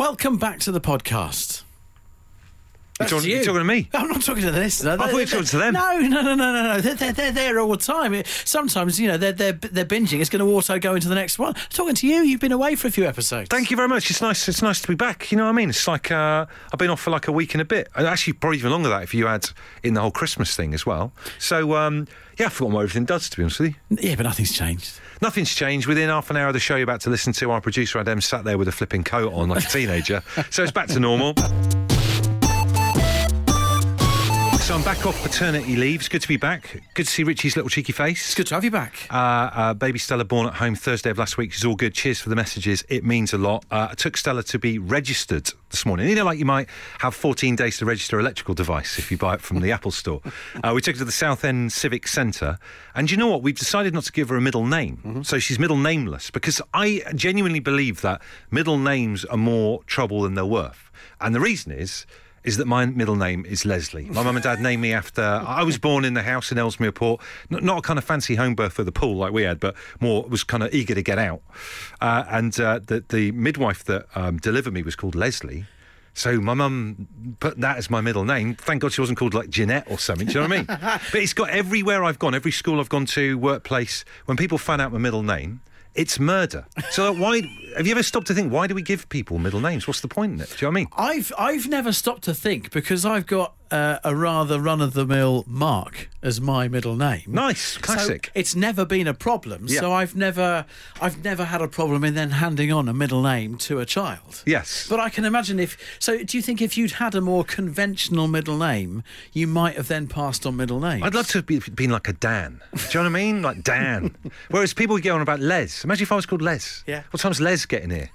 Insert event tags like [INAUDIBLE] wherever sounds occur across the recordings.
Welcome back to the podcast. You're talking, you. you're talking to me. I'm not talking to the listener. thought you were talking to them. No, no, no, no, no, no. They're, they're, they're there all the time. Sometimes, you know, they're, they're, they're binging. It's going to auto go into the next one. I'm talking to you. You've been away for a few episodes. Thank you very much. It's nice. It's nice to be back. You know what I mean? It's like uh, I've been off for like a week and a bit. And Actually, probably even longer than that if you add in the whole Christmas thing as well. So um, yeah, I've forgotten what everything does. To be honest with you, Yeah, but nothing's changed. nothing's changed. Within half an hour of the show you're about to listen to, our producer Adam sat there with a flipping coat on like a teenager. [LAUGHS] so it's back to normal. I'm back off paternity leave. It's good to be back. Good to see Richie's little cheeky face. It's good to have you back. Uh, uh, baby Stella born at home Thursday of last week. She's all good. Cheers for the messages. It means a lot. Uh, I took Stella to be registered this morning. You know, like you might have 14 days to register an electrical device if you buy it from the [LAUGHS] Apple store. Uh, we took her to the Southend Civic Centre. And you know what? We've decided not to give her a middle name. So she's middle nameless because I genuinely believe that middle names are more trouble than they're worth. And the reason is is that my middle name is Leslie. My mum and dad named me after. I was born in the house in Ellesmere Port, not, not a kind of fancy home birth with a pool like we had, but more was kind of eager to get out. Uh, and uh, the the midwife that um, delivered me was called Leslie. So my mum put that as my middle name. Thank God she wasn't called like Jeanette or something. Do you know what I mean? [LAUGHS] but it's got everywhere I've gone, every school I've gone to, workplace. When people find out my middle name, it's murder. So why have you ever stopped to think why do we give people middle names? What's the point in it? Do you know what I mean? I've I've never stopped to think because I've got uh, a rather run of the mill Mark as my middle name. Nice, classic. So it's never been a problem. Yeah. So I've never I've never had a problem in then handing on a middle name to a child. Yes. But I can imagine if so do you think if you'd had a more conventional middle name, you might have then passed on middle names? I'd love to have be, been like a Dan. Do you know what I mean? Like Dan. [LAUGHS] Whereas people get on about Les. Imagine if I was called Les. Yeah. What time's Les getting here?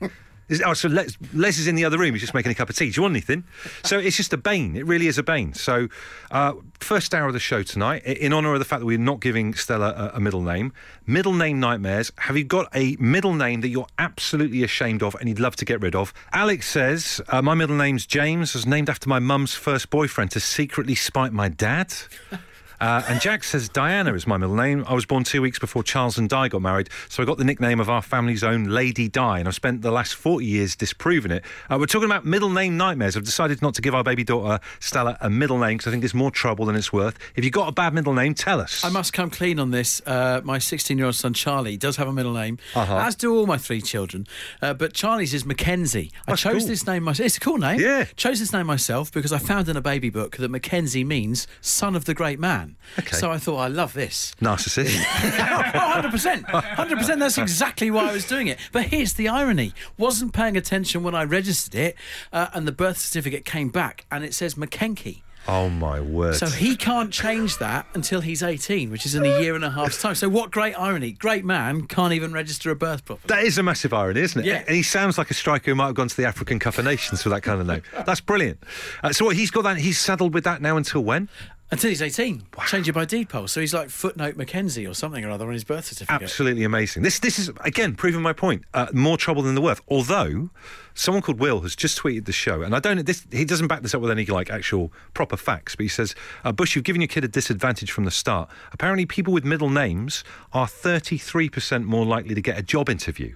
Oh, so Les, Les is in the other room. He's just making a cup of tea. Do you want anything? So [LAUGHS] it's just a bane. It really is a bane. So, uh, first hour of the show tonight, in honour of the fact that we're not giving Stella a, a middle name, middle name nightmares. Have you got a middle name that you're absolutely ashamed of and you'd love to get rid of? Alex says, uh, My middle name's James. was named after my mum's first boyfriend to secretly spite my dad. [LAUGHS] Uh, and Jack says Diana is my middle name. I was born two weeks before Charles and Di got married, so I got the nickname of our family's own Lady Di, and I've spent the last 40 years disproving it. Uh, we're talking about middle name nightmares. I've decided not to give our baby daughter Stella a middle name because I think it's more trouble than it's worth. If you've got a bad middle name, tell us. I must come clean on this. Uh, my 16 year old son Charlie does have a middle name, Uh-huh. as do all my three children. Uh, but Charlie's is Mackenzie. I chose cool. this name myself. It's a cool name. Yeah. Chose this name myself because I found in a baby book that Mackenzie means son of the great man. Okay. So I thought, I love this. Narcissist. oh, 100%. 100%. That's exactly why I was doing it. But here's the irony wasn't paying attention when I registered it, uh, and the birth certificate came back and it says McKenke. oh my word. So he can't change that until he's 18, which is in a year and a half's [LAUGHS] time. So what great irony. Great man can't even register a birth properly. That is a massive irony, isn't it? Yeah. And he sounds like a striker who might have gone to the African Cup of Nations for that kind of name. That's brilliant. Uh, so what, he's got that, he's saddled with that now until when? Until he's 18. Change it by deed poll. So he's like footnote Mackenzie or something or other on his birth certificate. Absolutely amazing. This this is again proving my point. Uh, more trouble than the worth. Although someone called Will has just tweeted the show, and I don't. This he doesn't back this up with any like actual proper facts, but he says, uh, "Bush, you've given your kid a disadvantage from the start. Apparently, people with middle names are thirty three percent more likely to get a job interview."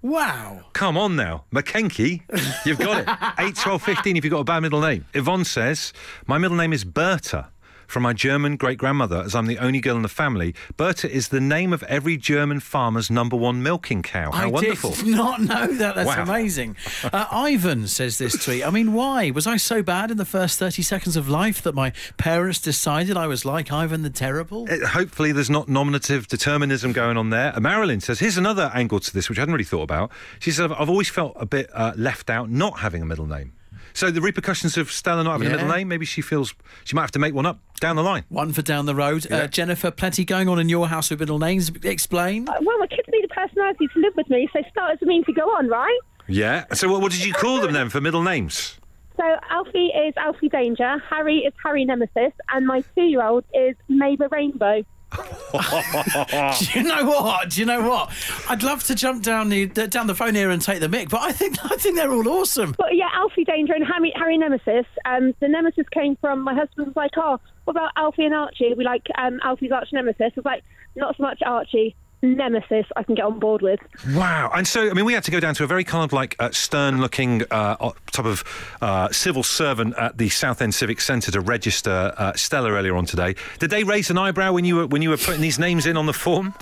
Wow. Come on now, McKenke, you've got it. [LAUGHS] 8, 12, 15 if you've got a bad middle name. Yvonne says, My middle name is Berta. From my German great grandmother, as I'm the only girl in the family, Berta is the name of every German farmer's number one milking cow. How wonderful. I wonderful. did not know that. That's Wow. amazing. Uh, [LAUGHS] Ivan says this tweet. I mean, why? Was I so bad in the first 30 seconds of life that my parents decided I was like Ivan the Terrible? Uh, Hopefully, there's not nominative determinism going on there. Uh, Marilyn says, Here's another angle to this, which I hadn't really thought about. She says, I've, I've always felt a bit uh, left out not having a middle name. So, the repercussions of Stella not having a middle name, maybe she feels she might have to make one up down the line. One for down the road. Yeah. Uh, Jennifer, plenty going on in your house with middle names. Explain. Uh, Well, my kids need a personality to live with me, so starters mean to go on, right? Yeah. So, what, what did you call them then for middle names? So Alfie is Alfie Danger, Harry is Harry Nemesis, and my two-year-old is Mabel Rainbow. [LAUGHS] Do you know what? Do you know what? I'd love to jump down the down the phone here and take the mic, but I think I think they're all awesome. But yeah, Alfie Danger and Harry, Harry Nemesis. Um, the Nemesis came from my husband was like, oh, what about Alfie and Archie? We like um, Alfie's arch nemesis. I was like, not so much Archie. Nemesis I can get on board with. Wow. And so, I mean, we had to go down to a very kind of like uh, stern looking uh, type of uh, civil servant at the Southend Civic Centre to register uh, Stella earlier on today. Did they raise an eyebrow when you were when you were putting these names in on the form?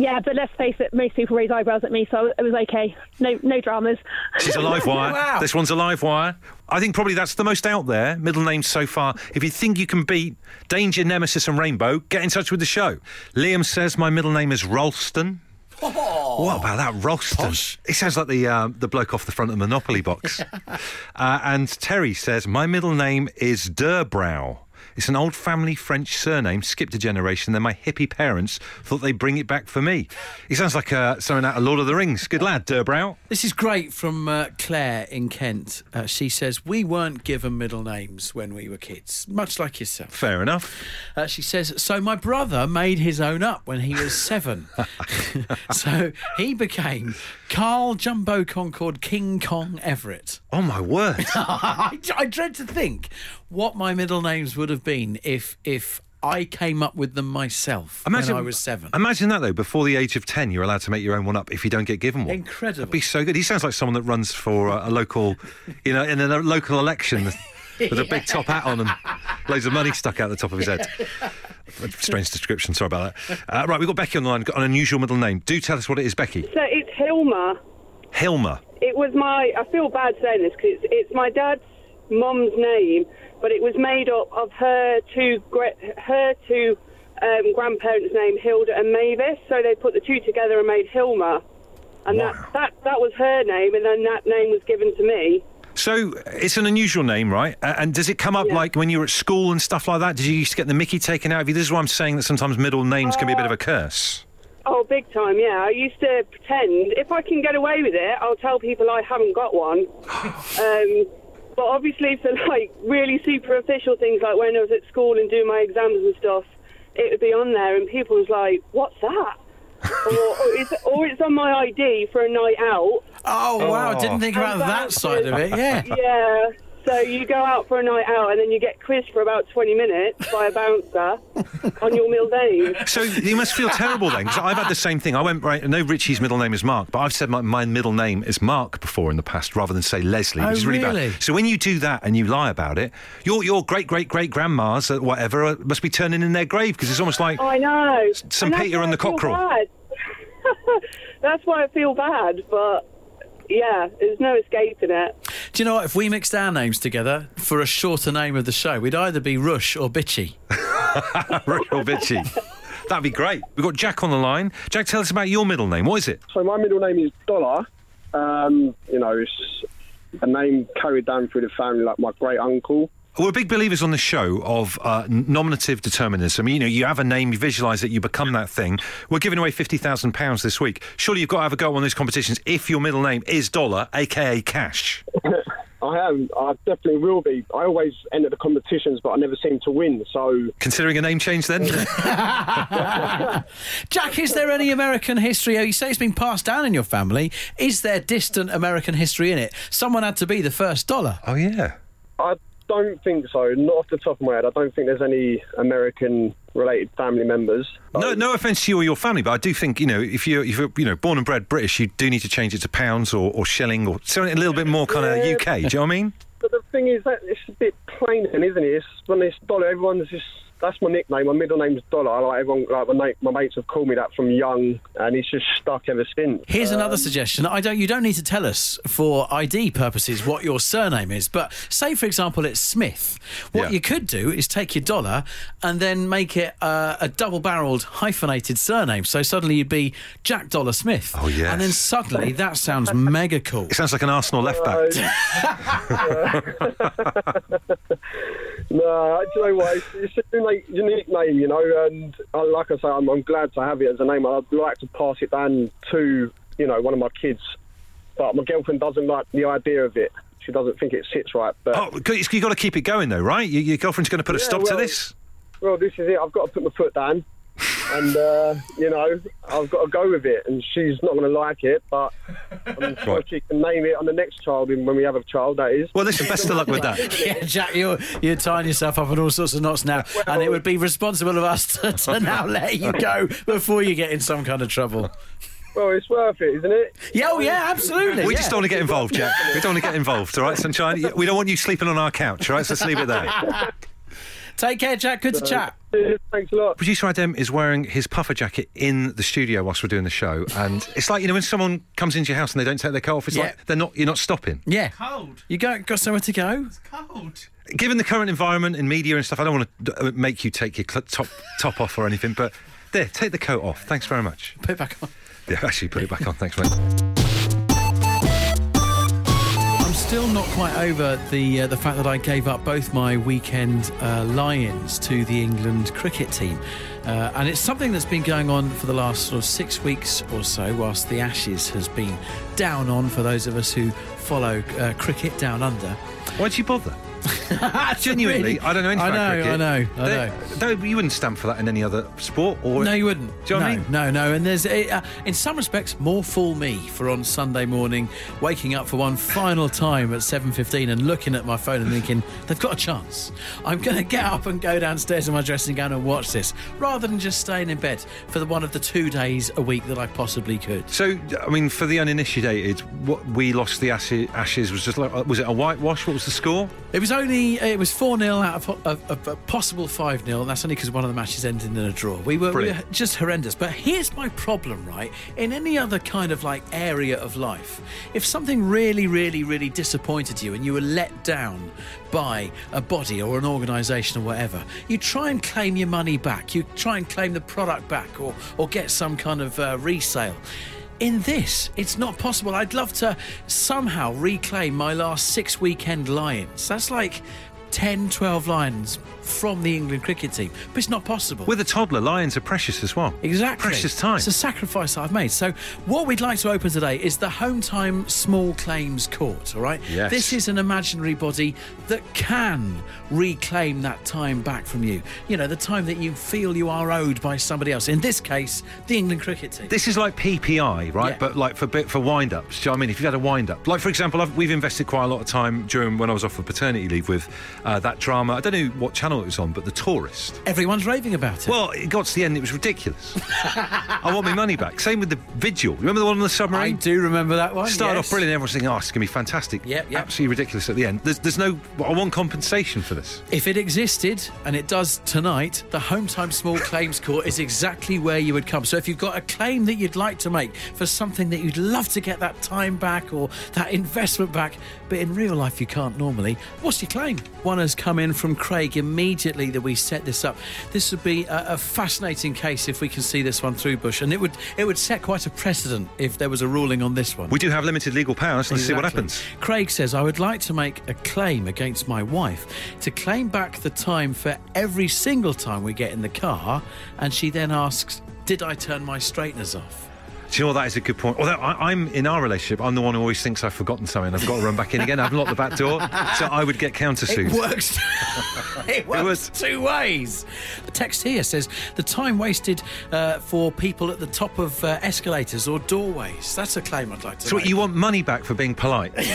Yeah, but let's face it, most people raise eyebrows at me, so it was okay. No, no dramas. She's a live [LAUGHS] wire. Wow. This one's a live wire. I think probably that's the most out there, middle names so far. If you think you can beat Danger, Nemesis, and Rainbow, get in touch with the show. Liam says my middle name is Ralston. What about that, Ralston? Posh. It sounds like the uh, the bloke off the front of the Monopoly box. [LAUGHS] uh, and Terry says my middle name is Durbrow. It's an old family French surname, skipped a generation. Then my hippie parents thought they'd bring it back for me. He sounds like uh, something out of Lord of the Rings. Good lad, Durbrow. This is great from uh, Claire in Kent. Uh, she says, We weren't given middle names when we were kids, much like yourself. Fair enough. Uh, she says, So my brother made his own up when he was seven. [LAUGHS] [LAUGHS] so he became Carl Jumbo Concord King Kong Everett. Oh my word. [LAUGHS] I, I dread to think what my middle names would have been if if I came up with them myself Imagine when I was seven. Imagine that though. Before the age of ten, you're allowed to make your own one up if you don't get given one. Incredible. That'd be so good. He sounds like someone that runs for a, a local, you know, in a local election with [LAUGHS] a big top hat on and loads of money stuck out the top of his head. [LAUGHS] Strange description. Sorry about that. Uh, right, we've got Becky on the line. Got an unusual middle name. Do tell us what it is, Becky. So it's Hilma. Hilma. It was my. I feel bad saying this because it's, it's my dad's mom's name, but it was made up of her two her two um, grandparents' name, Hilda and Mavis. So they put the two together and made Hilma, and Wow. that that that was her name, and then that name was given to me. So it's an unusual name, right? Uh, and does it come up Yeah. like when you were at school and stuff like that? Did you used to get the Mickey taken out of you? This is why I'm saying that sometimes middle names can be a bit of a curse. Oh, big time, yeah. I used to pretend if I can get away with it, I'll tell people I haven't got one. [SIGHS] um, but obviously, for [LAUGHS] like really superficial things, like when I was at school and doing my exams and stuff, it would be on there, and people was like, "What's that?" or, or, it's, or it's on my ID for a night out. Oh, wow. Oh. Didn't think about that that side of it. Yeah. [LAUGHS] Yeah. So you go out for a night out, and then you get quizzed for about 20 minutes by a bouncer [LAUGHS] on your middle name. So you must feel terrible then, because I've had the same thing. I went right. I know Richie's middle name is Mark, but I've said my, my middle name is Mark before in the past, rather than say Leslie, Oh, which is really, really? bad. So when you do that and you lie about it, your your great great great grandmas, or whatever, uh, must be turning in their grave because it's almost like I know. St. And Peter and the I cockerel. [LAUGHS] that's why I feel bad, but yeah, there's no escaping it. Do you know what? If we mixed our names together for a shorter name of the show, we'd either be Rush or Bitchy. [LAUGHS] real bitchy. That'd be great. We've got Jack on the line. Jack, tell us about your middle name. What is it? So my middle name is Dollar. Um, you know, it's a name carried down through the family, like my great uncle. We're big believers on the show of uh, nominative determinism. You know, you have a name, you visualise it, you become that thing. We're giving away fifty thousand pounds this week. Surely you've got to have a go on these competitions if your middle name is Dollar, aka Cash. I am. I definitely will be. I always enter the competitions, but I never seem to win. So Considering a name change, then [LAUGHS] [LAUGHS] Jack, is there any American history? Oh, you say it's been passed down in your family. Is there distant American history in it? Someone had to be the first dollar. oh yeah. I don't think so. Not off the top of my head. I don't think there's any American-related family members. No, no offence to you or your family, but I do think you know if you're if you're you know born and bred British, you do need to change it to pounds or, or shilling or something a little bit more kind of Yeah. UK. Do you know what I mean? But the thing is that it's a bit plain, isn't it? It's when it's Dollar, everyone's just. That's my nickname. My middle name's Dollar. I like everyone. Like my, mate, my mates have called me that from young, and it's just stuck ever since. Here's another suggestion. I don't. You don't need to tell us for ID purposes what your surname is. But say, for example, it's Smith. What Yeah. you could do is take your dollar and then make it uh, a double-barreled hyphenated surname. So suddenly you'd be Jack Dollar Smith. Oh, yeah. And then suddenly that sounds mega cool. It sounds like an Arsenal left back. [LAUGHS] [LAUGHS] No, do you know what? It's, it's a unique, unique name, you know, and uh, like I say, I'm, I'm glad to have it as a name. I'd like to pass it down to, you know, one of my kids, but my girlfriend doesn't like the idea of it. She doesn't think it sits right. But Oh, you've got to keep it going though, right? Your, your girlfriend's going to put a Yeah, stop to this. well, this is it. I've got to put my foot down. And uh, you know I've got to go with it. And she's not going to like it, but I'm [LAUGHS] sure Right. she can name it on the next child when we have a child. That is. Well, listen, best of luck with that. [LAUGHS] Yeah, Jack, you're you're tying yourself up in all sorts of knots now, and it would be responsible of us [LAUGHS] to, to now let you go before you get in some kind of trouble. Well, it's worth it, isn't it? Yeah, oh yeah, absolutely. We yeah. just don't want to get involved, Jack. We don't want to get involved, all right, sunshine? We don't want you sleeping on our couch, all right? So let's leave it there. Take care, Jack. Good to chat. Thanks a lot. Producer Adam is wearing his puffer jacket in the studio whilst we're doing the show, and [LAUGHS] it's like you know when someone comes into your house and they don't take their coat off, it's Yeah. like they're not you're not stopping. Yeah. Cold. You got got somewhere to go? It's cold. Given the current environment in media and stuff, I don't want to uh, make you take your cl- top top off or anything, but there, take the coat off. Thanks very much. Put it back on. Yeah, actually, put it back on. Thanks, mate. Still not quite over the uh, the fact that I gave up both my weekend uh, lie-ins to the England cricket team, uh, and it's something that's been going on for the last sort of six weeks or so, whilst the Ashes has been down on for those of us who follow uh, cricket down under. Why'd you bother? [LAUGHS] Genuinely, I don't know anything I about know, cricket. I know, I They- know. though you wouldn't stamp for that in any other sport, or No, you wouldn't. Do you know no, what I mean? No, no. And there's, uh, in some respects, more fool me for on Sunday morning, waking up for one final time at 7.15 and looking at my phone and thinking, they've got a chance. I'm going to get up and go downstairs in my dressing gown and watch this, rather than just staying in bed for the one of the two days a week that I possibly could. So, I mean, for the uninitiated, what we lost the Ashes, Ashes was just like, was it a whitewash? What was the score? It was only it was four 0 out of, of, of a possible five 0 and that's only because one of the matches ended in a draw. We were, we were just horrendous. But here's my problem, right? In any other kind of like area of life, if something really, really, really disappointed you and you were let down by a body or an organisation or whatever, you try and claim your money back. You try and claim the product back or or get some kind of uh, resale. In this, it's not possible. I'd love to somehow reclaim my last six weekend lions. That's like 10, 12 lions from the England cricket team. But it's not possible. With a toddler, lions are precious as well. Exactly. Precious time. It's a sacrifice I've made. So, what we'd like to open today is the Home Time Small Claims Court, all right? Yes. This is an imaginary body that can reclaim that time back from you. You know, the time that you feel you are owed by somebody else. In this case, the England cricket team. This is like PPI, right? Yeah. But like for bit for wind ups. Do you know what I mean? If you've had a wind up, like for example, I've, we've invested quite a lot of time during when I was off for paternity leave with uh, that drama. I don't know what channel it was on, but The Tourist. Everyone's raving about it. Well, it got to the end, it was ridiculous. I want my money back. Same with the Vigil. Remember the one on the submarine? I do remember that one. Started yes. off brilliant. Everyone's thinking, "Oh, it's going to be fantastic." Yep, yep. Absolutely ridiculous at the end. There's, there's no. I want compensation for this. If it existed, and it does tonight, the Home Time Small Claims Court is exactly where you would come. So if you've got a claim that you'd like to make for something that you'd love to get that time back or that investment back, but in real life you can't normally, what's your claim? One has come in from Craig immediately that we set this up. This would be a, a fascinating case if we can see this one through, Bush, and it would it would set quite a precedent if there was a ruling on this one. We do have limited legal powers. Let's see what happens. Craig says, I would like to make a claim against my wife to claim back the time for every single time we get in the car. And she then asks, Did I turn my straighteners off? Do you know what? That is a good point. Although I, I'm in our relationship, I'm the one who always thinks I've forgotten something. I've got to run back in again. I haven't locked the back door, so I would get countersued. [LAUGHS] It works. it works was- two ways. The text here says the time wasted uh, for people at the top of uh, escalators or doorways. That's a claim I'd like to So what, you want money back for being polite? [LAUGHS] Is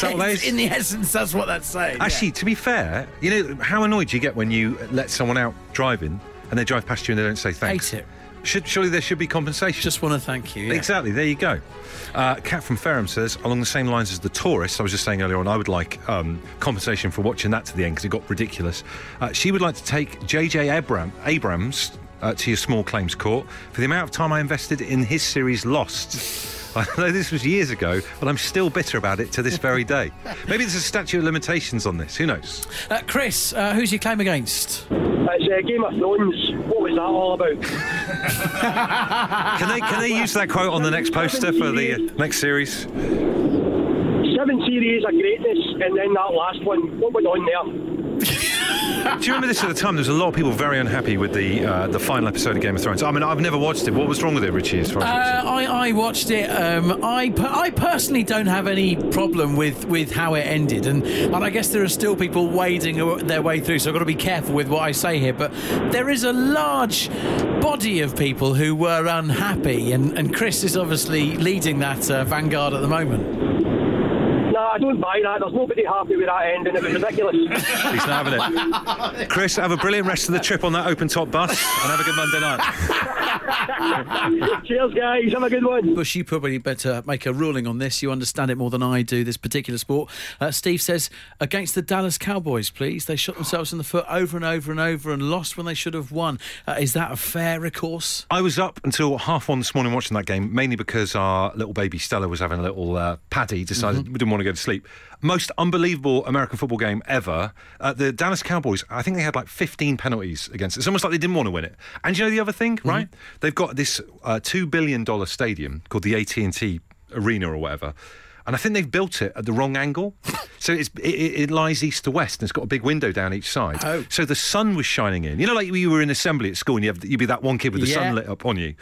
that what that is? In the essence, that's what that's saying. yeah. Actually, to be fair, you know how annoyed you get when you let someone out driving and they drive past you and they don't say thanks. Hate it. Should, surely there should be compensation. Just want to thank you. yeah. Exactly. There you go. Uh, Kat from Fareham says, along the same lines as the tourist, I was just saying earlier on, I would like um, compensation for watching that to the end because it got ridiculous. Uh, she would like to take JJ Abram, Abrams uh, to your small claims court for the amount of time I invested in his series Lost. [LAUGHS] I know this was years ago, but I'm still bitter about it to this very day. [LAUGHS] Maybe there's a statute of limitations on this. Who knows? Uh, Chris, uh, who's your claim against? It's uh, Game of Thrones. That all about? Can they can they use that quote on the next poster for the uh, next series? Seven series of greatness, and then that last one. What went on there? You remember this at the time? There was a lot of people very unhappy with the uh, the final episode of Game of Thrones. I mean, I've never watched it. What was wrong with it, Richie? As far as? Uh, I, I watched it. Um, I, per- I personally don't have any problem with, with how it ended, and, and I guess there are still people wading their way through. So I've got to be careful with what I say here. But there is a large body of people who were unhappy, and, and Chris is obviously leading that uh, vanguard at the moment. No, I don't buy that. There's nobody happy with that ending. It was ridiculous. [LAUGHS] He's not having it. Chris, have a brilliant rest of the trip on that open top bus, and have a good Monday night. [LAUGHS] Cheers, guys. Have a good one. Bush, you probably better make a ruling on this. You understand it more than I do, this particular sport. Uh, Steve says, against the Dallas Cowboys, please. They shot themselves in the foot over and over and over and lost when they should have won. Uh, is that a fair recourse? I was up until half one this morning watching that game, mainly because our little baby Stella was having a little uh, paddy, decided we didn't want to go to sleep. Most unbelievable American football game ever. Uh, the Dallas Cowboys, I think they had like 15 penalties against it. It's almost like they didn't want to win it. And you know the other thing, right? They've got this uh, $2 billion stadium called the AT&T Arena or whatever. And I think they've built it at the wrong angle. [LAUGHS] so it's, it, it lies east to west and it's got a big window down each side. Oh. So the sun was shining in. You know, like you were in assembly at school and you have, you'd be that one kid with the Yeah. sun lit up on you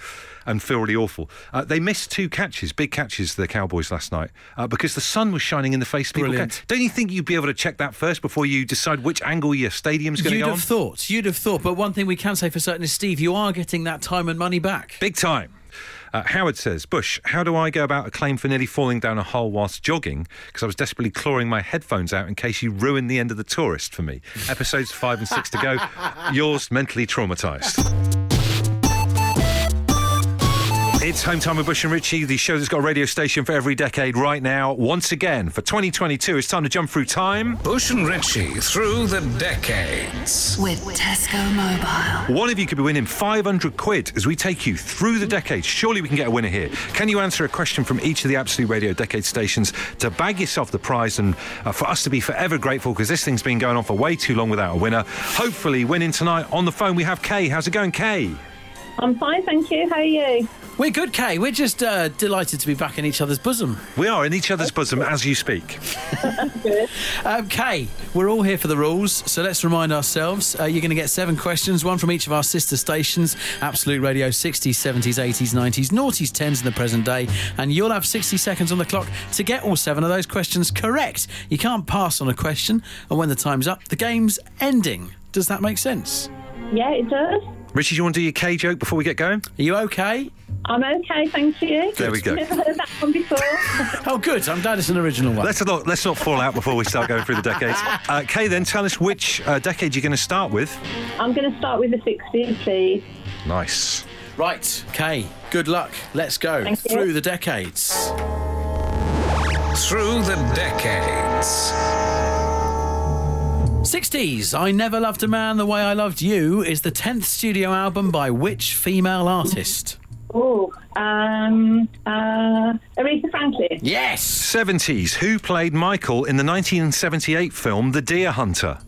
and feel really awful. Uh, they missed two catches, big catches, the Cowboys last night, uh, because the sun was shining in the face of people. Brilliant. Don't you think you'd be able to check that first before you decide which angle your stadium's going to You'd have on? thought. You'd have thought. But one thing we can say for certain is, Steve, you are getting that time and money back. Big time. Uh, Howard says, Bush, how do I go about a claim for nearly falling down a hole whilst jogging? Because I was desperately clawing my headphones out in case you ruined the end of the tourist for me. Episodes five and six to go. [LAUGHS] Yours mentally traumatised. It's Home Time with Bush and Richie, the show that's got a radio station for every decade right now. Once again, for 2022, it's time to jump through time. Bush and Richie through the decades. With Tesco Mobile. One of you could be winning 500 quid as we take you through the decades. Surely we can get a winner here. Can you answer a question from each of the Absolute Radio decade stations to bag yourself the prize and uh, for us to be forever grateful because this thing's been going on for way too long without a winner? Hopefully, winning tonight on the phone, we have Kay. How's it going, Kay? I'm fine, thank you. How are you? We're good, Kay. We're just uh, delighted to be back in each other's bosom. We are in each other's bosom as you speak. [LAUGHS] Um, Kay, we're all here for the rules, so let's remind ourselves. Uh, you're going to get seven questions, one from each of our sister stations Absolute Radio 60s, 70s, 80s, 90s, noughties, 10s in the present day, and you'll have 60 seconds on the clock to get all seven of those questions correct. You can't pass on a question, and when the time's up, the game's ending. Does that make sense? Yeah, it does. Richie, do you want to do your K joke before we get going? Are you okay? I'm okay, thank you. There we go. Never heard that one before. [LAUGHS] Oh, good. I'm glad it's an original one. Let's not, let's not fall out before we start going through the decades. [LAUGHS] Uh, Kay, then tell us which uh, decade you're going to start with. I'm going to start with the 60s, please. Nice. Right, Kay, good luck. Let's go Thank you. through the decades. Through the decades. 60s, I Never Loved a Man the Way I Loved You is the 10th studio album by which female artist? Oh, um, uh, Aretha Franklin. Yes! 70s. Who played Michael in the 1978 film The Deer Hunter?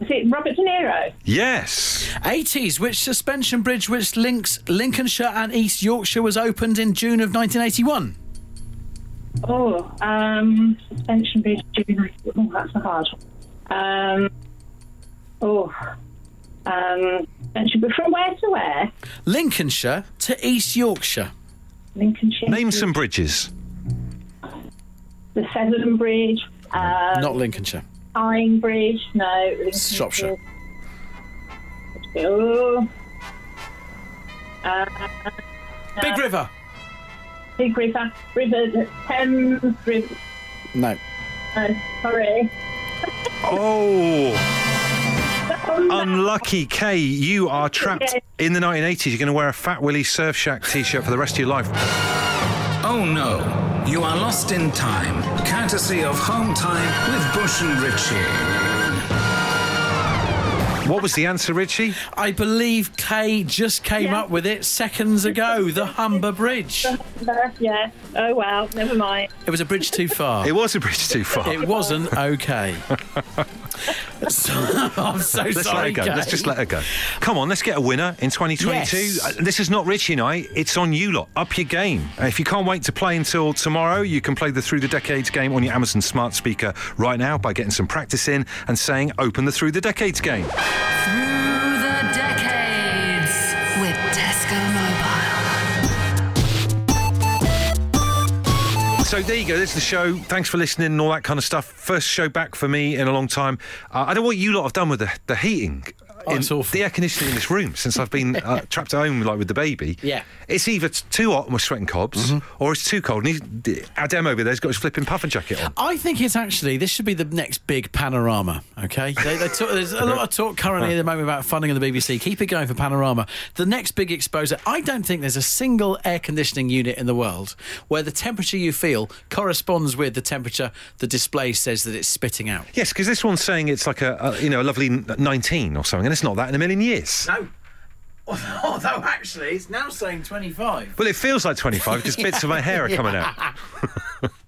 Was it Robert De Niro? Yes. 80s, which suspension bridge which links Lincolnshire and East Yorkshire was opened in June of 1981? Oh, um, suspension bridge. June- Oh, that's a hard one. Um, oh, um, suspension bridge. From where to where? Lincolnshire to East Yorkshire. Lincolnshire. Name some bridges. The Severn Bridge. Uh, Not Lincolnshire. Iron Bridge. No. Lincolnshire. Shropshire. Oh. Uh, Big River. Big River. River. Thames River. No. Uh, sorry. Oh, Oh, unlucky Kay. You are trapped in the 1980s. You're going to wear a Fat Willie Surf Shack t shirt for the rest of your life. Oh no, you are lost in time, courtesy of Home Time with Bush and Richie. What was the answer, Richie? I believe Kay just came Yeah. up with it seconds ago. The Humber Bridge. [LAUGHS] Yeah. Oh, wow. Never mind. It was a bridge too far. It was a bridge too far. It wasn't okay. [LAUGHS] So, I'm so Let's sorry. let her go. Kay. Let's just let her go. Come on, let's get a winner in 2022. Yes. Uh, This is not Richie night. It's on you lot. Up your game. Uh, If you can't wait to play until tomorrow, you can play the Through the Decades game on your Amazon smart speaker right now by getting some practice in and saying, "Open the Through the Decades game." Through the decades with Tesco Mobile. So there you go. There's the show. Thanks for listening and all that kind of stuff. First show back for me in a long time. Uh, I don't know what you lot have done with the, the heating. Oh, in. The air conditioning in this room since I've been uh, [LAUGHS] trapped at home, like with the baby. Yeah. Mm-hmm. it's either too hot and we're sweating cobs, or it's too cold. And Adam over there's got his flipping puffer jacket on. I think it's actually this should be the next big panorama. Okay, [LAUGHS] they, they talk, there's a lot of talk currently at the moment about funding of the BBC. Keep it going for panorama. The next big exposure. I don't think there's a single air conditioning unit in the world where the temperature you feel corresponds with the temperature the display says that it's spitting out. Yes, because this one's saying it's like a, a you know a lovely 19 or something, and it's not that in a million years. No. [LAUGHS] Although actually, it's now saying 25. Well, it feels like 25 because bits of my hair are coming out. [LAUGHS] [LAUGHS]